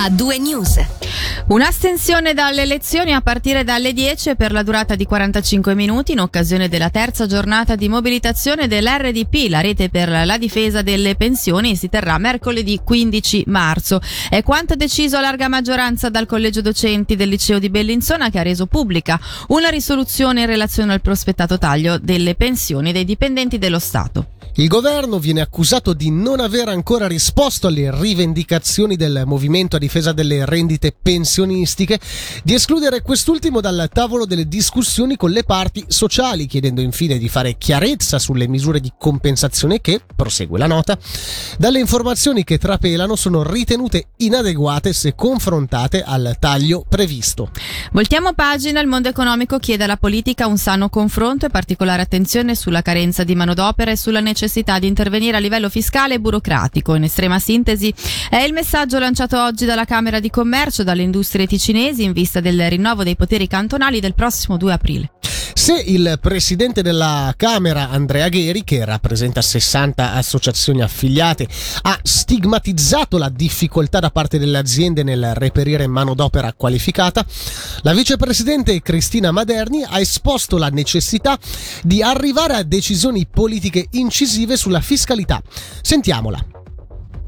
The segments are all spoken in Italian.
a due news. Un'astensione dalle elezioni a partire dalle 10 per la durata di 45 minuti in occasione della terza giornata di mobilitazione dell'RDP, la rete per la difesa delle pensioni, si terrà mercoledì 15 marzo. È quanto deciso a larga maggioranza dal collegio docenti del liceo di Bellinzona che ha reso pubblica una risoluzione in relazione al prospettato taglio delle pensioni dei dipendenti dello Stato. Il governo viene accusato di non aver ancora risposto alle rivendicazioni del movimento a difesa delle rendite pensionistiche, di escludere quest'ultimo dal tavolo delle discussioni con le parti sociali, chiedendo infine di fare chiarezza sulle misure di compensazione che, prosegue la nota, dalle informazioni che trapelano sono ritenute inadeguate se confrontate al taglio previsto. Voltiamo pagina, il mondo economico chiede alla politica un sano confronto e particolare attenzione sulla carenza di manodopera e sulla necessità necessità di intervenire a livello fiscale e burocratico. In estrema sintesi è il messaggio lanciato oggi dalla Camera di Commercio dalle industrie ticinesi in vista del rinnovo dei poteri cantonali del prossimo 2 aprile. Se il presidente della Camera, Andrea Gheri, che rappresenta 60 associazioni affiliate, ha stigmatizzato la difficoltà da parte delle aziende nel reperire manodopera qualificata, la vicepresidente Cristina Maderni ha esposto la necessità di arrivare a decisioni politiche incisive sulla fiscalità. Sentiamola.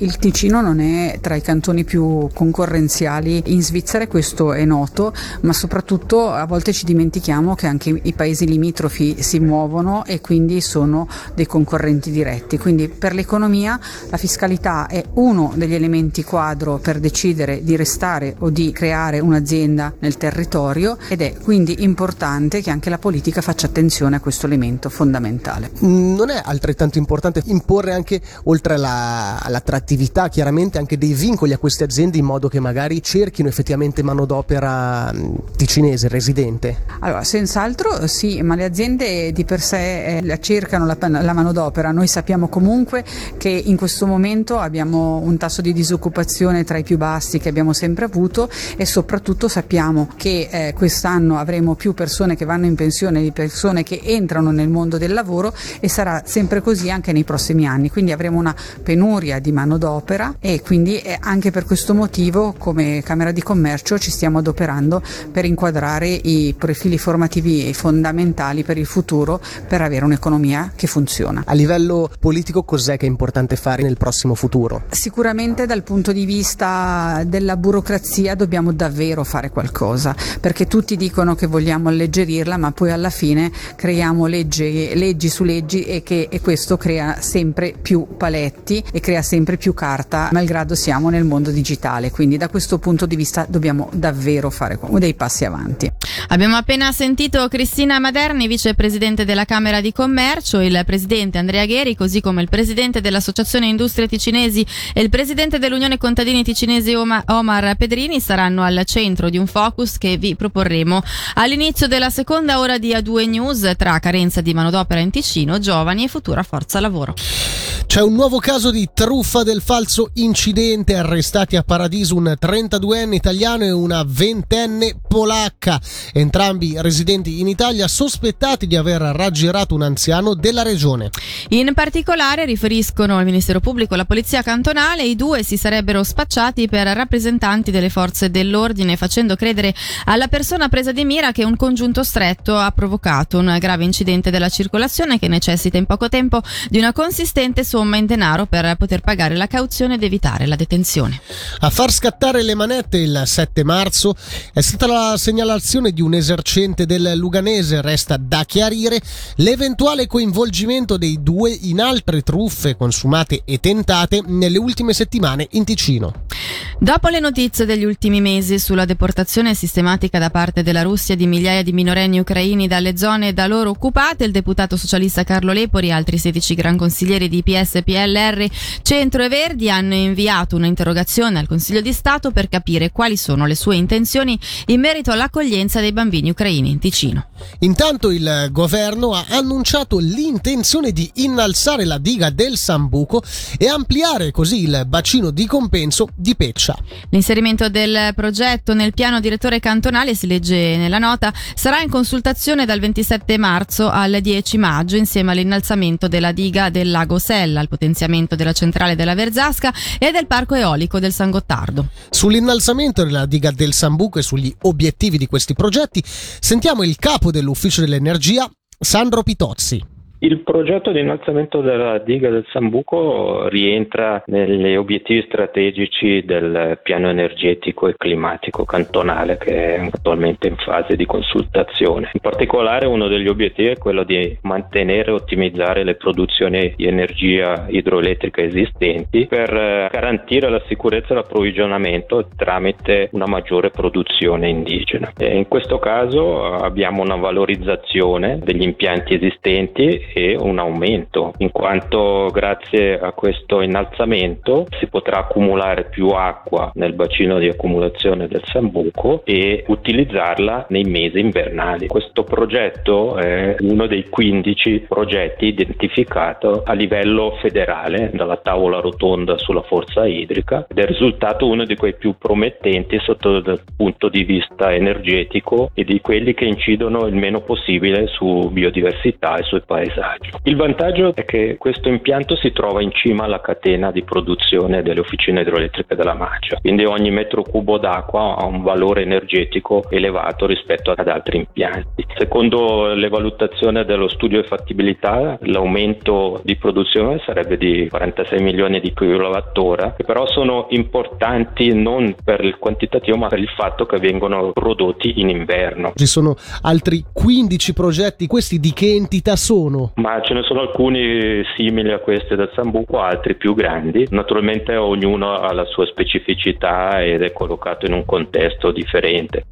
Il Ticino non è tra i cantoni più concorrenziali in Svizzera, questo è noto, ma soprattutto a volte ci dimentichiamo che anche i paesi limitrofi si muovono e quindi sono dei concorrenti diretti. Quindi per l'economia la fiscalità è uno degli elementi quadro per decidere di restare o di creare un'azienda nel territorio ed è quindi importante che anche la politica faccia attenzione a questo elemento fondamentale. Non è altrettanto importante imporre anche oltre alla, alla attività chiaramente anche dei vincoli a queste aziende in modo che magari cerchino effettivamente manodopera ticinese, residente? Allora, senz'altro sì, ma le aziende di per sé eh, cercano la, la manodopera. Noi sappiamo comunque che in questo momento abbiamo un tasso di disoccupazione tra i più bassi che abbiamo sempre avuto e soprattutto sappiamo che eh, quest'anno avremo più persone che vanno in pensione di persone che entrano nel mondo del lavoro e sarà sempre così anche nei prossimi anni. Quindi avremo una penuria di manodopera d'opera e quindi anche per questo motivo come Camera di Commercio ci stiamo adoperando per inquadrare i profili formativi fondamentali per il futuro per avere un'economia che funziona. A livello politico cos'è che è importante fare nel prossimo futuro? Sicuramente dal punto di vista della burocrazia dobbiamo davvero fare qualcosa perché tutti dicono che vogliamo alleggerirla ma poi alla fine creiamo leggi, leggi su leggi e, che, e questo crea sempre più paletti e crea sempre più carta, malgrado siamo nel mondo digitale, quindi da questo punto di vista dobbiamo davvero fare dei passi avanti. Abbiamo appena sentito Cristina Maderni, vicepresidente della Camera di Commercio, il presidente Andrea Gheri, così come il presidente dell'Associazione Industrie Ticinesi e il presidente dell'Unione Contadini Ticinesi Omar Pedrini saranno al centro di un focus che vi proporremo all'inizio della seconda ora di A2 News tra carenza di manodopera in Ticino, giovani e futura forza lavoro. C'è un nuovo caso di truffa del falso incidente, arrestati a Paradiso un 32enne italiano e una ventenne polacca, entrambi residenti in Italia sospettati di aver raggirato un anziano della regione. In particolare riferiscono al Ministero Pubblico e alla Polizia Cantonale, i due si sarebbero spacciati per rappresentanti delle forze dell'ordine facendo credere alla persona presa di mira che un congiunto stretto ha provocato un grave incidente della circolazione che necessita in poco tempo di una consistente somma somma in denaro per poter pagare la cauzione ed evitare la detenzione. A far scattare le manette il 7 marzo è stata la segnalazione di un esercente del Luganese. Resta da chiarire l'eventuale coinvolgimento dei due in altre truffe consumate e tentate nelle ultime settimane in Ticino. Dopo le notizie degli ultimi mesi sulla deportazione sistematica da parte della Russia di migliaia di minorenni ucraini dalle zone da loro occupate, il deputato socialista Carlo Lepori e altri 16 gran consiglieri di PS, PLR, Centro e Verdi hanno inviato un'interrogazione al Consiglio di Stato per capire quali sono le sue intenzioni in merito all'accoglienza dei bambini ucraini in Ticino. Intanto il governo ha annunciato l'intenzione di innalzare la diga del Sambuco e ampliare così il bacino di compenso di Peccia. L'inserimento del progetto nel piano direttore cantonale, si legge nella nota, sarà in consultazione dal 27 marzo al 10 maggio insieme all'innalzamento della diga del lago Sella, al potenziamento della centrale della Verzasca e del parco eolico del San Gottardo. Sull'innalzamento della diga del Sambuco e sugli obiettivi di questi progetti sentiamo il capo dell'ufficio dell'energia, Sandro Pitozzi. Il progetto di innalzamento della diga del Sambuco rientra negli obiettivi strategici del piano energetico e climatico cantonale che è attualmente in fase di consultazione. In particolare uno degli obiettivi è quello di mantenere e ottimizzare le produzioni di energia idroelettrica esistenti per eh, garantire la sicurezza dell'approvvigionamento tramite una maggiore produzione indigena. E in questo caso abbiamo una valorizzazione degli impianti esistenti e un aumento, in quanto grazie a questo innalzamento si potrà accumulare più acqua nel bacino di accumulazione del Sambuco e utilizzarla nei mesi invernali. Questo progetto è uno dei 15 progetti identificati a livello federale dalla tavola rotonda sulla forza idrica ed è risultato uno di quei più promettenti sotto il punto di vista energetico e di quelli che incidono il meno possibile su biodiversità e sui paesaggi disagio. Il vantaggio è che questo impianto si trova in cima alla catena di produzione delle officine idroelettriche della Macia, quindi ogni metro cubo d'acqua ha un valore energetico elevato rispetto ad altri impianti. Secondo le valutazioni dello studio di fattibilità, l'aumento di produzione sarebbe di 46 milioni di kWh, che però sono importanti non per il quantitativo ma per il fatto che vengono prodotti in inverno. Ci sono altri 15 progetti, questi di che entità sono? Ma ce ne sono alcuni simili a questi del Sambuco, altri più grandi. Naturalmente ognuno ha la sua specificità ed è collocato in un contesto differente.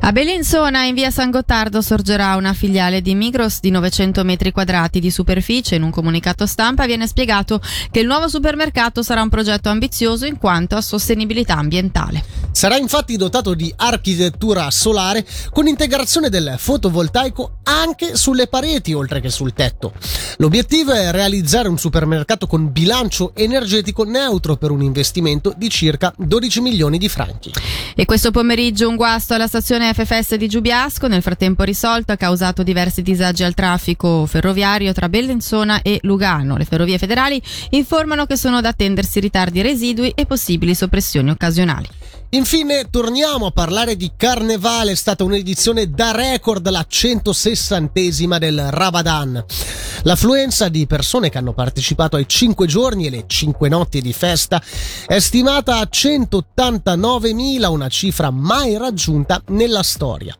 A Bellinzona, in via San Gottardo, sorgerà una filiale di Migros di 900 metri quadrati di superficie. In un comunicato stampa viene spiegato che il nuovo supermercato sarà un progetto ambizioso in quanto a sostenibilità ambientale. Sarà infatti dotato di architettura solare con integrazione del fotovoltaico anche sulle pareti oltre che sul tetto. L'obiettivo è realizzare un supermercato con bilancio energetico neutro per un investimento di circa 12 milioni di franchi. E questo pomeriggio un guasto alla stazione FFS di Giubiasco, nel frattempo risolto, ha causato diversi disagi al traffico ferroviario tra Bellinzona e Lugano. Le ferrovie federali informano che sono da attendersi ritardi residui e possibili soppressioni occasionali. Infine torniamo a parlare di Carnevale, è stata un'edizione da record, la 160esima del Ramadan. L'affluenza di persone che hanno partecipato ai 5 giorni e le 5 notti di festa è stimata a 189.000, una cifra mai raggiunta nella storia.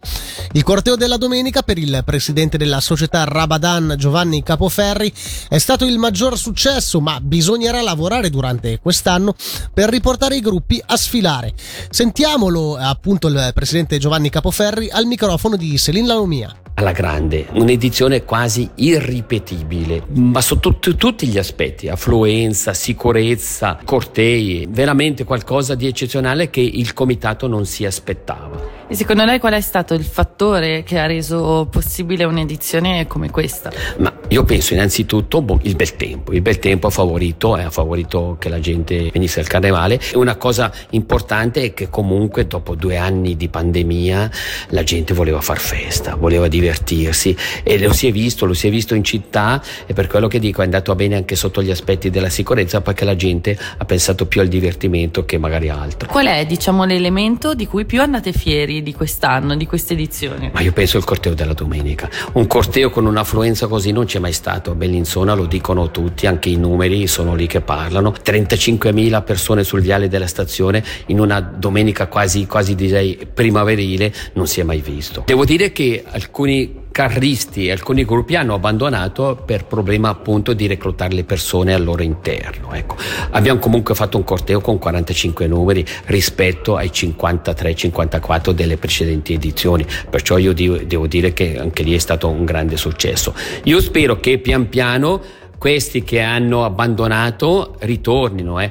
Il corteo della domenica per il presidente della società Rabadan Giovanni Capoferri è stato il maggior successo, ma bisognerà lavorare durante quest'anno per riportare i gruppi a sfilare. Sentiamolo appunto il presidente Giovanni Capoferri al microfono di Selin Laomia alla grande, un'edizione quasi irripetibile, ma sotto t- tutti gli aspetti, affluenza, sicurezza, cortei, veramente qualcosa di eccezionale che il comitato non si aspettava. E secondo lei qual è stato il fattore che ha reso possibile un'edizione come questa? Ma io penso innanzitutto boh, il bel tempo. Il bel tempo ha favorito, eh, ha favorito che la gente venisse al carnevale. E una cosa importante è che comunque dopo due anni di pandemia la gente voleva far festa, voleva divertirsi e lo si è visto, lo si è visto in città e per quello che dico è andato bene anche sotto gli aspetti della sicurezza perché la gente ha pensato più al divertimento che magari altro. Qual è diciamo l'elemento di cui più andate fieri di quest'anno, di questa edizione? Ma io penso il corteo della domenica. Un corteo con un'affluenza così non c'è mai stato. A Bellinzona lo dicono tutti, anche i numeri sono lì che parlano. 35.000 persone sul viale della stazione in una domenica quasi, quasi direi primaverile non si è mai visto. Devo dire che alcuni carristi e alcuni gruppi hanno abbandonato per problema appunto di reclutare le persone al loro interno. Ecco. Abbiamo comunque fatto un corteo con 45 numeri rispetto ai 53-54 delle precedenti edizioni, perciò io devo dire che anche lì è stato un grande successo. Io spero che pian piano questi che hanno abbandonato ritornino, eh.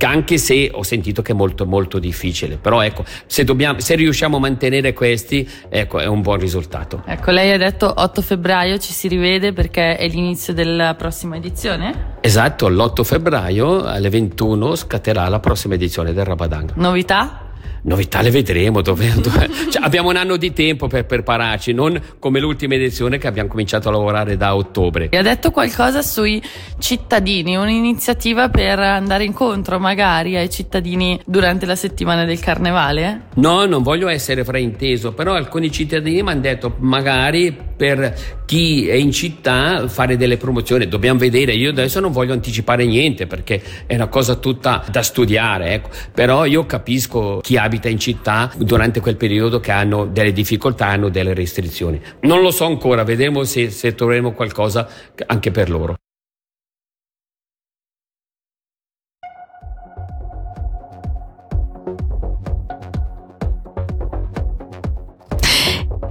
anche se ho sentito che è molto molto difficile, però ecco, se, dobbiamo, se riusciamo a mantenere questi, ecco, è un buon risultato. Ecco, lei ha detto 8 febbraio ci si rivede perché è l'inizio della prossima edizione? Esatto, l'8 febbraio alle 21 scatterà la prossima edizione del Rabadan. Novità? Novità le vedremo, dove, dove, cioè, abbiamo un anno di tempo per prepararci, non come l'ultima edizione che abbiamo cominciato a lavorare da ottobre. E ha detto qualcosa sui cittadini, un'iniziativa per andare incontro magari ai cittadini durante la settimana del carnevale? No, non voglio essere frainteso, però alcuni cittadini mi hanno detto magari per chi è in città fare delle promozioni, dobbiamo vedere, io adesso non voglio anticipare niente perché è una cosa tutta da studiare, ecco. però io capisco chi abita abita in città durante quel periodo che hanno delle difficoltà, hanno delle restrizioni. Non lo so ancora, vedremo se, se troveremo qualcosa anche per loro.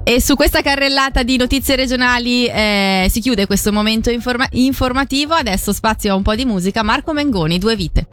E su questa carrellata di notizie regionali eh, si chiude questo momento informa- informativo. Adesso spazio a un po' di musica. Marco Mengoni, due vite.